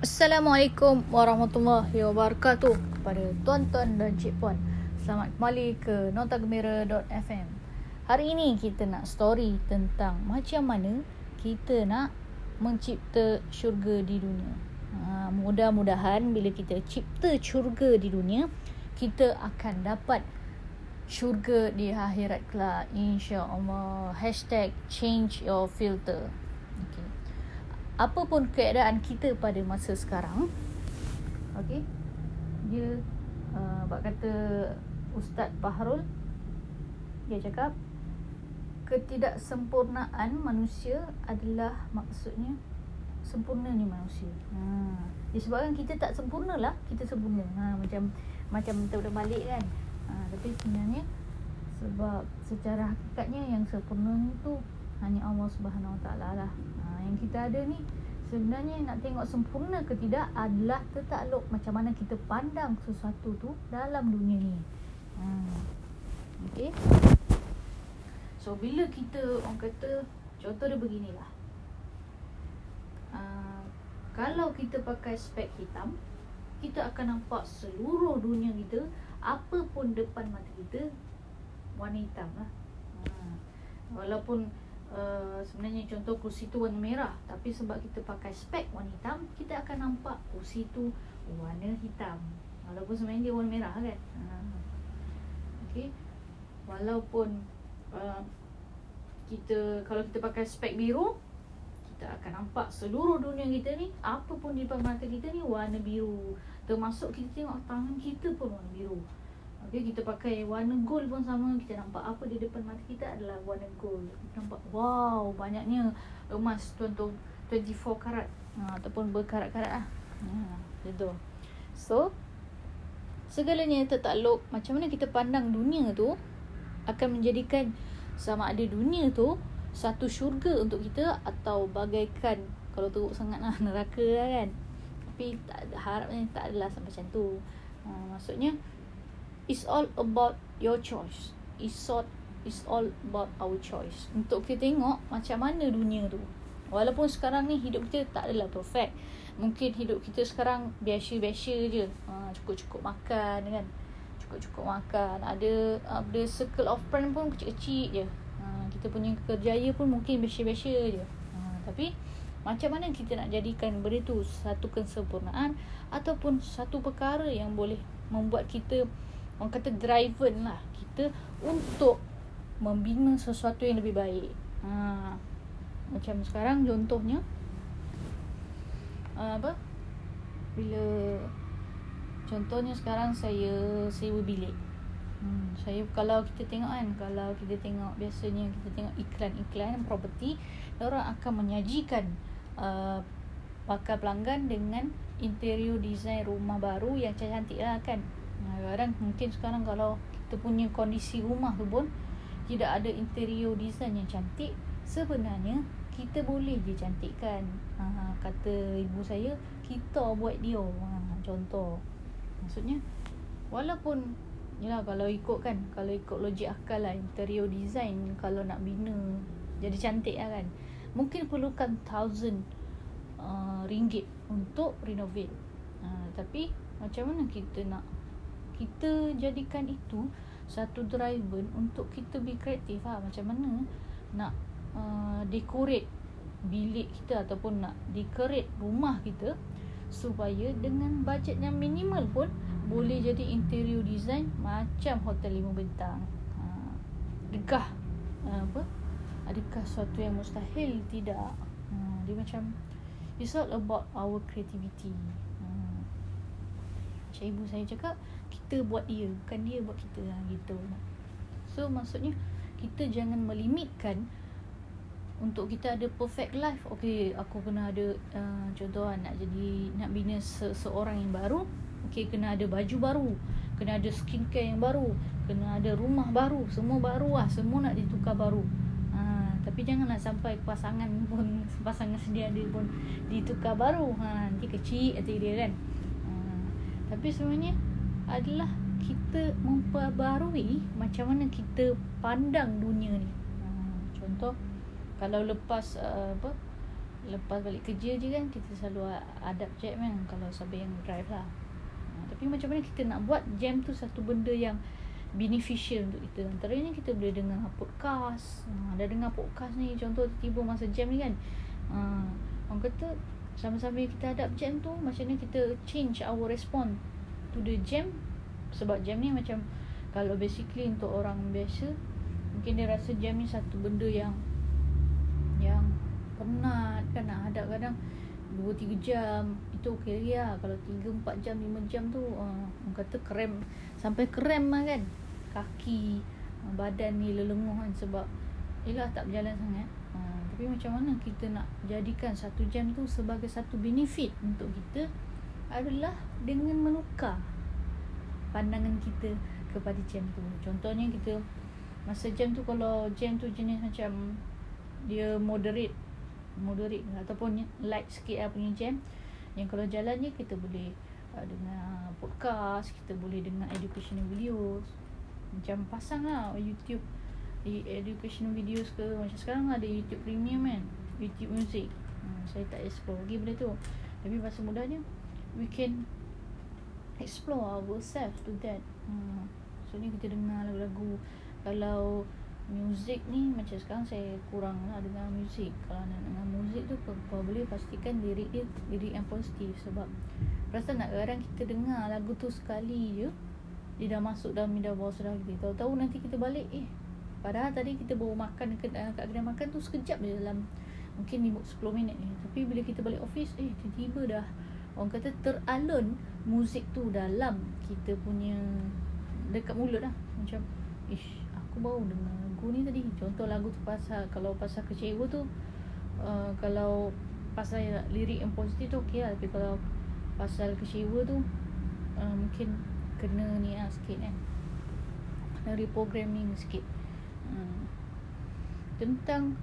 Assalamualaikum warahmatullahi wabarakatuh kepada tuan-tuan dan cik puan. Selamat kembali ke notagembira.fm. Hari ini kita nak story tentang macam mana kita nak mencipta syurga di dunia. Ha, mudah-mudahan bila kita cipta syurga di dunia, kita akan dapat syurga di akhirat kelak. InsyaAllah. Hashtag change your filter. Okay apapun keadaan kita pada masa sekarang okey dia uh, bab kata ustaz Baharul dia cakap ketidaksempurnaan manusia adalah maksudnya sempurnanya manusia. Ha disebabkan kita tak sempurna lah kita sempurna. Ha macam macam terbalik kan. Ha tapi sebenarnya sebab secara hakikatnya yang sempurna itu hanya Allah Subhanahu Wa Taala lah. Yang kita ada ni sebenarnya nak tengok sempurna ke tidak adalah tertakluk macam mana kita pandang sesuatu tu dalam dunia ni. Ha. Okay. So bila kita orang kata contoh dia beginilah. Uh, kalau kita pakai spek hitam, kita akan nampak seluruh dunia kita apa pun depan mata kita warna hitam lah. Uh, walaupun Uh, sebenarnya contoh kursi tu warna merah. Tapi sebab kita pakai spek warna hitam kita akan nampak kursi tu warna hitam. Walaupun sebenarnya dia warna merah kan? Uh, okey. Walaupun uh, kita kalau kita pakai spek biru kita akan nampak seluruh dunia kita ni apa pun di depan mata kita ni warna biru. Termasuk kita tengok tangan kita pun warna biru Okay, kita pakai warna gold pun sama. Kita nampak apa di depan mata kita adalah warna gold. Kita nampak wow banyaknya emas tuan-tuan 24 karat. Ha, Ataupun berkarat-karat lah. Ha, Gitu So Segalanya tertakluk Macam mana kita pandang dunia tu Akan menjadikan Sama ada dunia tu Satu syurga untuk kita Atau bagaikan Kalau teruk sangat lah neraka lah kan. Tapi tak, harapnya tak adalah macam tu. Ha, Maksudnya it's all about your choice. It's all it's all about our choice. Untuk kita tengok macam mana dunia tu. Walaupun sekarang ni hidup kita tak adalah perfect. Mungkin hidup kita sekarang biasa-biasa je. Ha, cukup-cukup makan kan. Cukup-cukup makan. Ada ada circle of friend pun kecil-kecil je. Ha, kita punya kerjaya pun mungkin biasa-biasa je. Ha, tapi macam mana kita nak jadikan benda tu satu kesempurnaan ataupun satu perkara yang boleh membuat kita orang kata driven lah kita untuk membina sesuatu yang lebih baik. Ha, macam sekarang contohnya uh, apa? Bila contohnya sekarang saya sewa bilik. Hmm, saya kalau kita tengok kan kalau kita tengok biasanya kita tengok iklan-iklan property orang akan menyajikan uh, bakal pelanggan dengan interior design rumah baru yang cantik lah kan kadang mungkin sekarang kalau kita punya kondisi rumah tu pun tidak ada interior design yang cantik sebenarnya kita boleh je cantikkan. Ha, kata ibu saya kita buat dia. Ha, contoh. Maksudnya walaupun yalah kalau ikut kan kalau ikut logik akal lah interior design kalau nak bina jadi cantik lah kan. Mungkin perlukan thousand uh, ringgit untuk renovate. Uh, tapi macam mana kita nak kita jadikan itu satu driver untuk kita be kreatif lah macam mana nak uh, decorate bilik kita ataupun nak decorate rumah kita supaya dengan bajet yang minimal pun boleh jadi interior design macam hotel lima bintang. Uh, adakah uh, apa? Adakah sesuatu yang mustahil? Tidak. Uh, dia macam it's all about our creativity. Macam ibu saya cakap, kita buat dia bukan dia buat kita. Lah gitu. So maksudnya kita jangan melimitkan untuk kita ada perfect life. Okey aku kena ada uh, contoh lah, nak jadi nak bina se- seorang yang baru okey kena ada baju baru kena ada skincare yang baru kena ada rumah baru semua baru lah semua nak ditukar baru. Ha, tapi janganlah sampai pasangan pun pasangan sedia ada pun ditukar baru. Ha, nanti kecil hati dia kan tapi sebenarnya adalah kita memperbarui macam mana kita pandang dunia ni. Ha, contoh kalau lepas uh, apa lepas balik kerja je kan kita selalu adapt jam kan kalau siapa yang drive lah. Ha, tapi macam mana kita nak buat jam tu satu benda yang beneficial untuk kita. Antaranya kita boleh dengar podcast. Ha, dah dengar podcast ni contoh tiba masa jam ni kan ha, orang kata sama-sama kita adapt jam tu macam mana kita change our response to the jam. Sebab jam ni macam kalau basically untuk orang biasa mungkin dia rasa jam ni satu benda yang yang penat kan nak hadap kadang. 2-3 jam itu okey lagi lah. Kalau 3-4 jam 5 jam tu uh, orang kata krem sampai krem lah kan. Kaki badan ni lelenguh kan. Sebab yelah tak berjalan sangat tapi macam mana kita nak jadikan satu jam tu sebagai satu benefit untuk kita adalah dengan menukar pandangan kita kepada jam tu. Contohnya kita masa jam tu kalau jam tu jenis macam dia moderate moderate ataupun light sikit lah punya jam yang kalau jalannya kita boleh uh, dengar podcast kita boleh dengar educational videos macam pasang lah YouTube educational videos ke macam sekarang ada YouTube premium kan YouTube music. Hmm, saya tak explore lagi benda tu. Tapi masa mudahnya we can explore ourselves to that. Hmm. so ni kita dengar lagu-lagu kalau Muzik ni macam sekarang saya kurang lah dengar muzik Kalau nak dengar muzik tu Kalau boleh pastikan lirik dia Lirik yang positif. Sebab Rasa nak kadang kita dengar lagu tu sekali je Dia dah masuk dalam minda bawah sedar kita. Tahu-tahu nanti kita balik Eh Padahal tadi kita bawa makan ke, kat kedai makan tu sekejap je dalam Mungkin 10 minit ni. Tapi bila kita balik office Eh tiba-tiba dah Orang kata teralun Muzik tu dalam Kita punya Dekat mulut lah. Macam Ish Aku baru dengar lagu ni tadi. Contoh lagu tu pasal kalau pasal kecewa tu uh, kalau pasal lirik yang positif tu okey lah. Tapi kalau pasal kecewa tu uh, mungkin kena ni lah sikit kan kena reprogramming sikit uh, tentang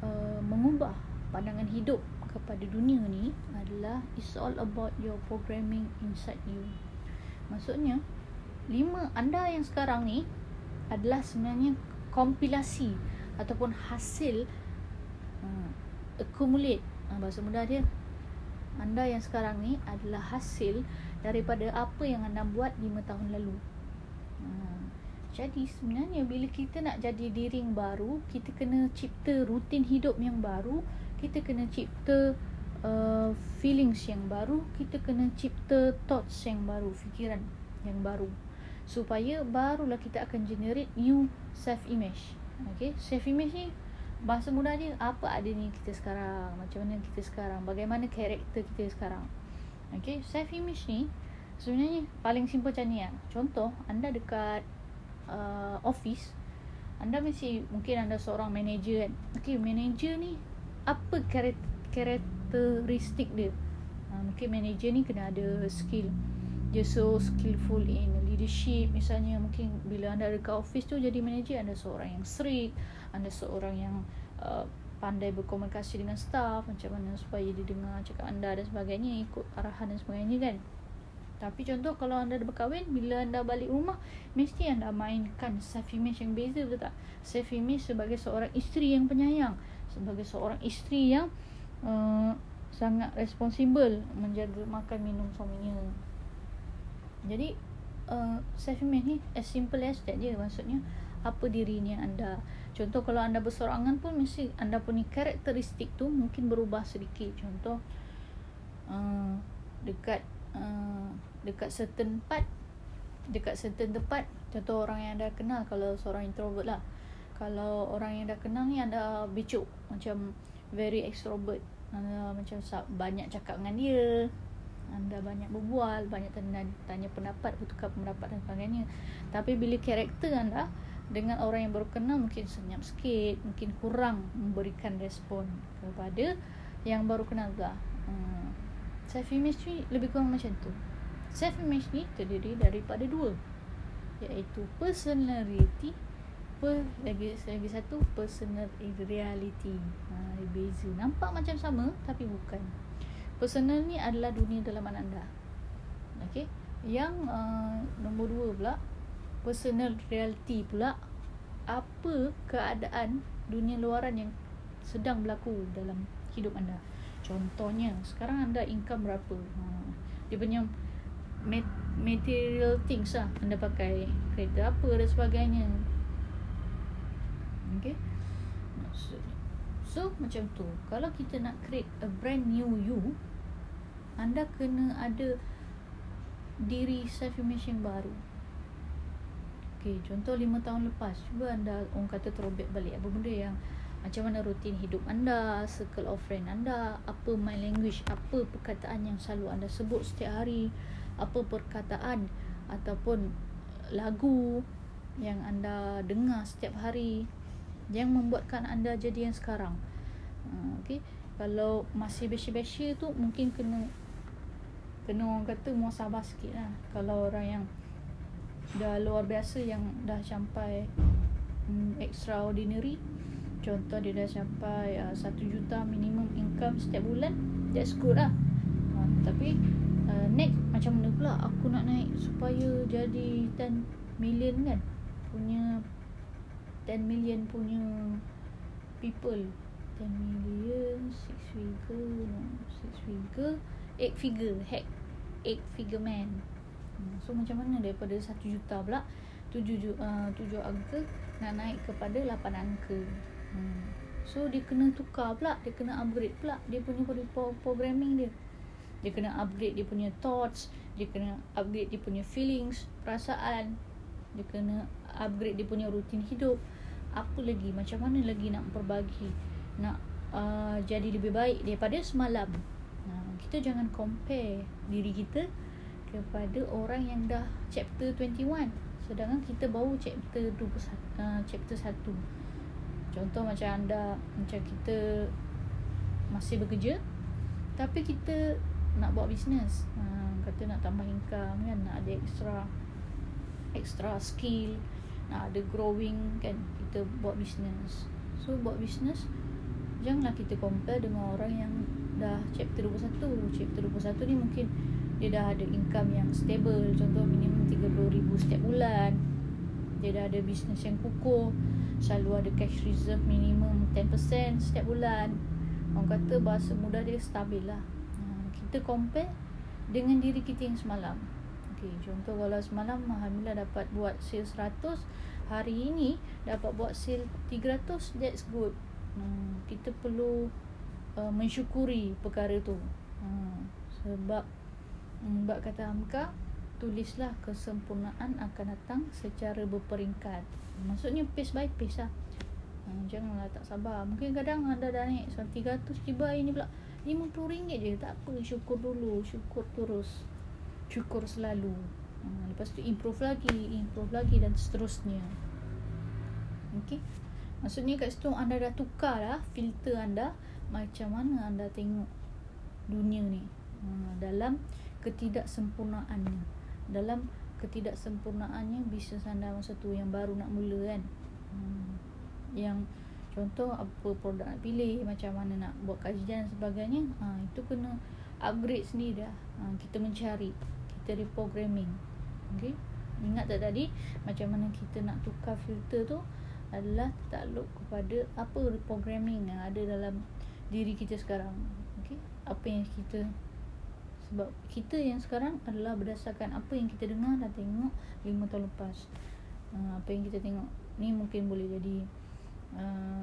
uh, mengubah pandangan hidup kepada dunia ni adalah it's all about your programming inside you. Maksudnya lima anda yang sekarang ni adalah sebenarnya kompilasi ataupun hasil uh, accumulate uh, bahasa mudah dia anda yang sekarang ni adalah hasil daripada apa yang anda buat 5 tahun lalu. Uh, jadi sebenarnya bila kita nak jadi diri yang baru kita kena cipta rutin hidup yang baru kita kena cipta uh, feelings yang baru kita kena cipta thoughts yang baru fikiran yang baru. Supaya barulah kita akan generate new self image okay? Self image ni bahasa mudah dia apa ada ni kita sekarang? Macam mana kita sekarang? Bagaimana karakter kita sekarang? Okay? Self image ni sebenarnya paling simple macam ni lah. contoh anda dekat uh, office anda mesti mungkin anda seorang manager kan. Okay manager ni apa karakteristik dia? Uh, mungkin manager ni kena ada skill. Dia so skillful in leadership. Misalnya mungkin bila anda ada kat office tu jadi manager anda seorang yang strict anda seorang yang uh, pandai berkomunikasi dengan staff macam mana supaya dia dengar cakap anda dan sebagainya ikut arahan dan sebagainya kan tapi contoh kalau anda dah berkahwin bila anda balik rumah mesti anda mainkan self image yang beza betul tak? Self image sebagai seorang isteri yang penyayang sebagai seorang isteri yang uh, sangat responsible menjaga makan minum suaminya. Jadi uh, self image ni as simple as that je maksudnya apa dirinya anda. Contoh kalau anda bersorangan pun mesti anda punya karakteristik tu mungkin berubah sedikit. Contoh uh, dekat uh, dekat certain part dekat certain tempat contoh orang yang anda kenal kalau seorang introvert lah. Kalau orang yang dah kenal ni anda bicuk macam very extrovert. Anda macam banyak cakap dengan dia anda banyak berbual banyak tanya, tanya pendapat bertukar pendapat dan sebagainya. Tapi bila karakter anda dengan orang yang baru kenal mungkin senyap sikit mungkin kurang memberikan respon kepada yang baru kenal lah hmm. ni lebih kurang macam tu self image ni terdiri daripada dua iaitu personality per, lagi lagi satu personal reality. Ha, beza. Nampak macam sama tapi bukan. Personal ni adalah dunia dalaman anda. Okey? Yang uh, nombor dua pula personal reality pula apa keadaan dunia luaran yang sedang berlaku dalam hidup anda? Contohnya sekarang anda income berapa? Ha, dia punya material things lah. Anda pakai kereta apa dan sebagainya. Okay. So macam tu. Kalau kita nak create a brand new you anda kena ada diri self image yang baru. Okay, contoh lima tahun lepas Cuba anda orang kata throwback balik Apa benda yang Macam mana rutin hidup anda Circle of friend anda Apa my language Apa perkataan yang selalu anda sebut setiap hari Apa perkataan Ataupun lagu Yang anda dengar setiap hari Yang membuatkan anda jadi yang sekarang. Uh, Okay Kalau masih besya-besya tu Mungkin kena Kena orang kata muasabah sikit lah Kalau orang yang dah luar biasa yang dah sampai um, extraordinary contoh dia dah sampai uh, 1 juta minimum income setiap bulan that's good lah. Uh, tapi uh, next macam mana pula aku nak naik supaya jadi 10 million kan punya 10 million punya people 10 million 6 figure no, 6 figure 8 figure heck 8 figure man Hmm, so macam mana daripada 1 juta pula 7 uh, 7 angka nak naik kepada 8 angka. Hmm. So dia kena tukar pula, dia kena upgrade pula dia punya programming dia. Dia kena upgrade dia punya thoughts, dia kena upgrade dia punya feelings, perasaan. Dia kena upgrade dia punya rutin hidup. Apa lagi? Macam mana lagi nak perbagi? Nak uh, jadi lebih baik daripada semalam. Nah, kita jangan compare diri kita kepada orang yang dah chapter 21 sedangkan kita baru chapter 21 uh, chapter 1 contoh macam anda macam kita masih bekerja tapi kita nak buat bisnes uh, kata nak tambah income kan nak ada extra extra skill nak ada growing kan kita buat bisnes so buat bisnes janganlah kita compare dengan orang yang dah chapter 21 chapter 21 ni mungkin dia dah ada income yang stable. Contoh minimum 30,000 setiap bulan. Dia dah ada bisnes yang kukuh selalu ada cash reserve minimum 10% setiap bulan. Orang kata bahasa mudah dia stabil lah. ha, kita compare dengan diri kita yang semalam. Okay, contoh kalau semalam Alhamdulillah dapat buat sale 100 hari ini dapat buat sale 300 that's good. Hmm, kita perlu uh, mensyukuri perkara tu. Hmm, sebab Hmm, bab kata Hamka Tulislah kesempurnaan akan datang secara berperingkat. Maksudnya pace by pace lah. Hmm, Janganlah tak sabar. Mungkin kadang anda dah naik so, 300 tiba hari ni pula RM50 je. Tak apa syukur dulu Syukur terus. Syukur selalu. Hmm, Lepas tu improve lagi Improve lagi dan seterusnya. Okay Maksudnya kat situ anda dah tukar lah Filter anda Macam mana anda tengok Dunia ni. Hmm, Dalam ketidaksempurnaannya. Dalam ketidaksempurnaannya bisnes anda masa tu yang baru nak mula kan. Hmm. yang contoh apa produk nak pilih macam mana nak buat kajian sebagainya ha, itu kena upgrade sendiri dah ha, kita mencari kita reprogramming okay? ingat tak tadi macam mana kita nak tukar filter tu adalah takluk kepada apa reprogramming yang ada dalam diri kita sekarang okay? apa yang kita sebab kita yang sekarang adalah berdasarkan apa yang kita dengar dan tengok 5 tahun lepas uh, apa yang kita tengok ni mungkin boleh jadi uh,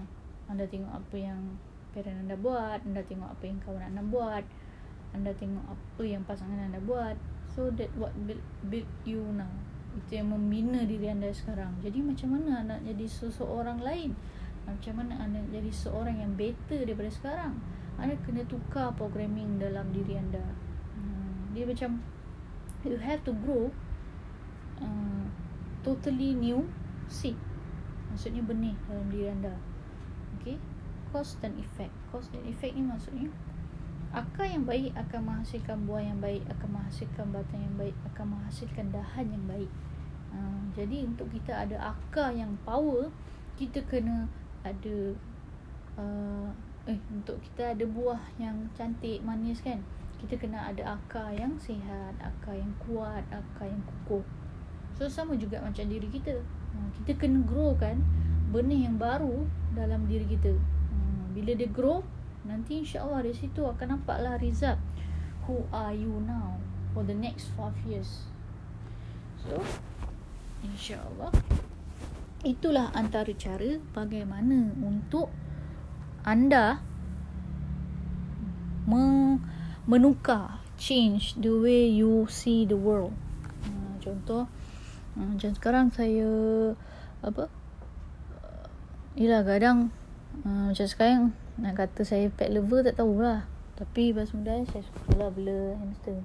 anda tengok apa yang parent anda buat anda tengok apa yang kawan anda buat anda tengok apa yang pasangan anda buat. So that what build, build you now. Itu yang membina diri anda sekarang. Jadi macam mana anda jadi seseorang lain? Macam mana anda jadi seorang yang better daripada sekarang? Anda kena tukar programming dalam diri anda. Dia macam you have to grow uh, totally new seed maksudnya benih dalam diri anda. Okay cause dan effect. Cause dan effect ni maksudnya akar yang baik akan menghasilkan buah yang baik akan menghasilkan batang yang baik akan menghasilkan dahan yang baik. Uh, jadi untuk kita ada akar yang power kita kena ada uh, eh untuk kita ada buah yang cantik manis kan? Kita kena ada akar yang sihat, akar yang kuat, akar yang kukuh. So sama juga macam diri kita. Ha, kita kena grow kan benih yang baru dalam diri kita. Ha, bila dia grow, nanti insyaAllah dari situ akan nampaklah result who are you now for the next five years so insyaAllah itulah antara cara bagaimana untuk anda menukar change the way you see the world uh, contoh macam sekarang saya apa Yelah kadang uh, Macam sekarang Nak kata saya pet lover tak tahulah. Tapi pas muda saya suka lah bela hamster.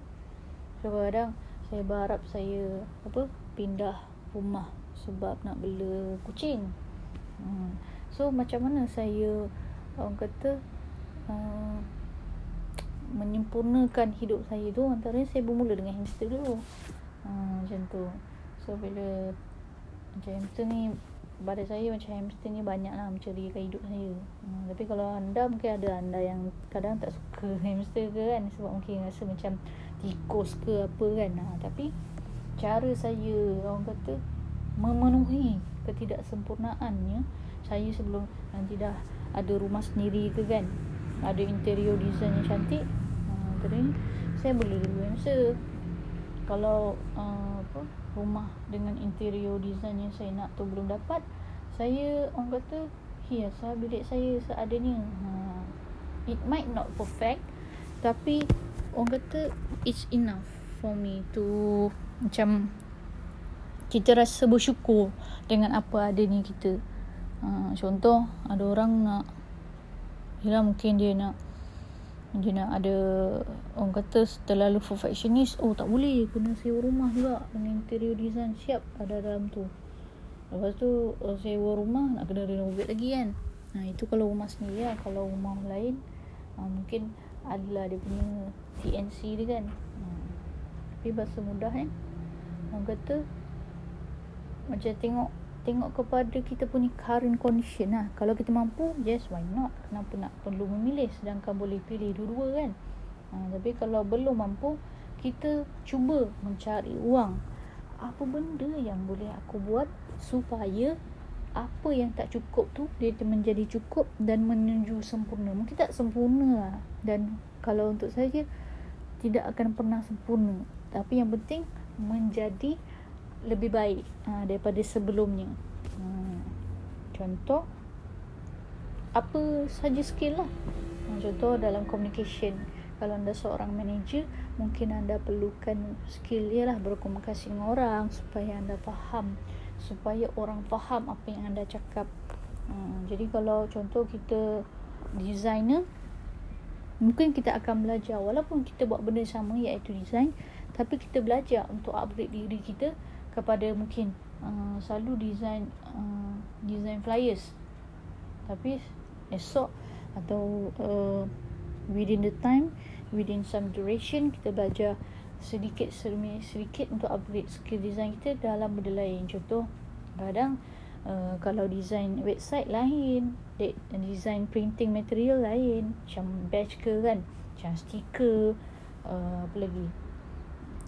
So kadang Saya berharap saya Apa Pindah rumah Sebab nak bela kucing. Uh, So macam mana saya Orang kata uh, Menyempurnakan hidup saya tu? Antaranya saya bermula dengan hamster dulu. Uh, Macam tu So bila Macam hamster ni pada saya macam hamster ni banyak lah menceriakan hidup saya. Hmm, tapi kalau anda mungkin ada anda yang kadang tak suka hamster ke kan? Sebab mungkin rasa macam tikus ke apa kan? Ha, tapi cara saya orang kata memenuhi ketidaksempurnaannya saya sebelum nanti dah ada rumah sendiri ke kan? Ada interior design yang cantik ha, tadi saya boleh dulu hamster kalau uh, apa rumah dengan interior design yang saya nak tu belum dapat saya orang kata hiaslah bilik saya seadanya ha. it might not perfect tapi orang kata it's enough for me to macam kita rasa bersyukur dengan apa ada ni kita ha, contoh ada orang nak Yelah mungkin dia nak dia nak ada orang kata terlalu perfectionist oh tak boleh kena sewa rumah juga. Kena interior design siap ada dalam tu. Lepas tu sewa rumah nak kena renovate lagi kan. Ha, itu kalau rumah sendiri lah. Kalau rumah lain uh, mungkin adalah dia punya TNC dia kan. Uh, tapi bahasa mudah kan orang kata macam tengok tengok kepada kita punya current condition lah. Kalau kita mampu, yes, why not? Kenapa nak perlu memilih sedangkan boleh pilih dua-dua kan? Ha, tapi kalau belum mampu, kita cuba mencari uang. Apa benda yang boleh aku buat supaya apa yang tak cukup tu dia menjadi cukup dan menuju sempurna. Mungkin tak sempurna lah. Dan kalau untuk saya, tidak akan pernah sempurna. Tapi yang penting menjadi lebih baik uh, daripada sebelumnya. Hmm. Contoh apa saja skill lah. Uh, contoh dalam communication. Kalau anda seorang manager, mungkin anda perlukan skill ialah berkomunikasi dengan orang supaya anda faham, supaya orang faham apa yang anda cakap. Uh, jadi kalau contoh kita designer, mungkin kita akan belajar walaupun kita buat benda sama iaitu design, tapi kita belajar untuk upgrade diri kita kepada mungkin uh, selalu design uh, design flyers. Tapi esok atau uh, within the time within some duration kita belajar sedikit sedikit sedikit untuk upgrade skill design kita dalam benda lain. Contoh kadang uh, kalau design website lain design printing material lain macam badge ke kan macam stiker uh, apa lagi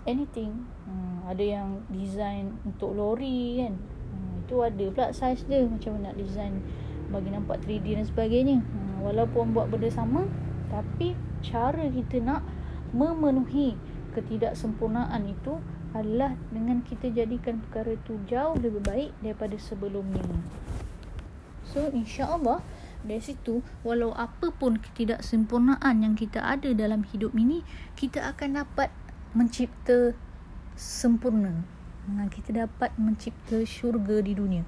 anything. Hmm, ada yang design untuk lori kan. Hmm, itu ada pula size dia macam nak design bagi nampak 3D dan sebagainya. Hmm, walaupun buat benda sama tapi cara kita nak memenuhi ketidaksempurnaan itu adalah dengan kita jadikan perkara itu jauh lebih baik daripada sebelumnya. So insyaAllah dari situ walau apapun ketidaksempurnaan yang kita ada dalam hidup ini kita akan dapat mencipta sempurna. Kita dapat mencipta syurga di dunia.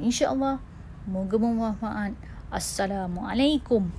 InsyaAllah, moga bermanfaat. Assalamualaikum.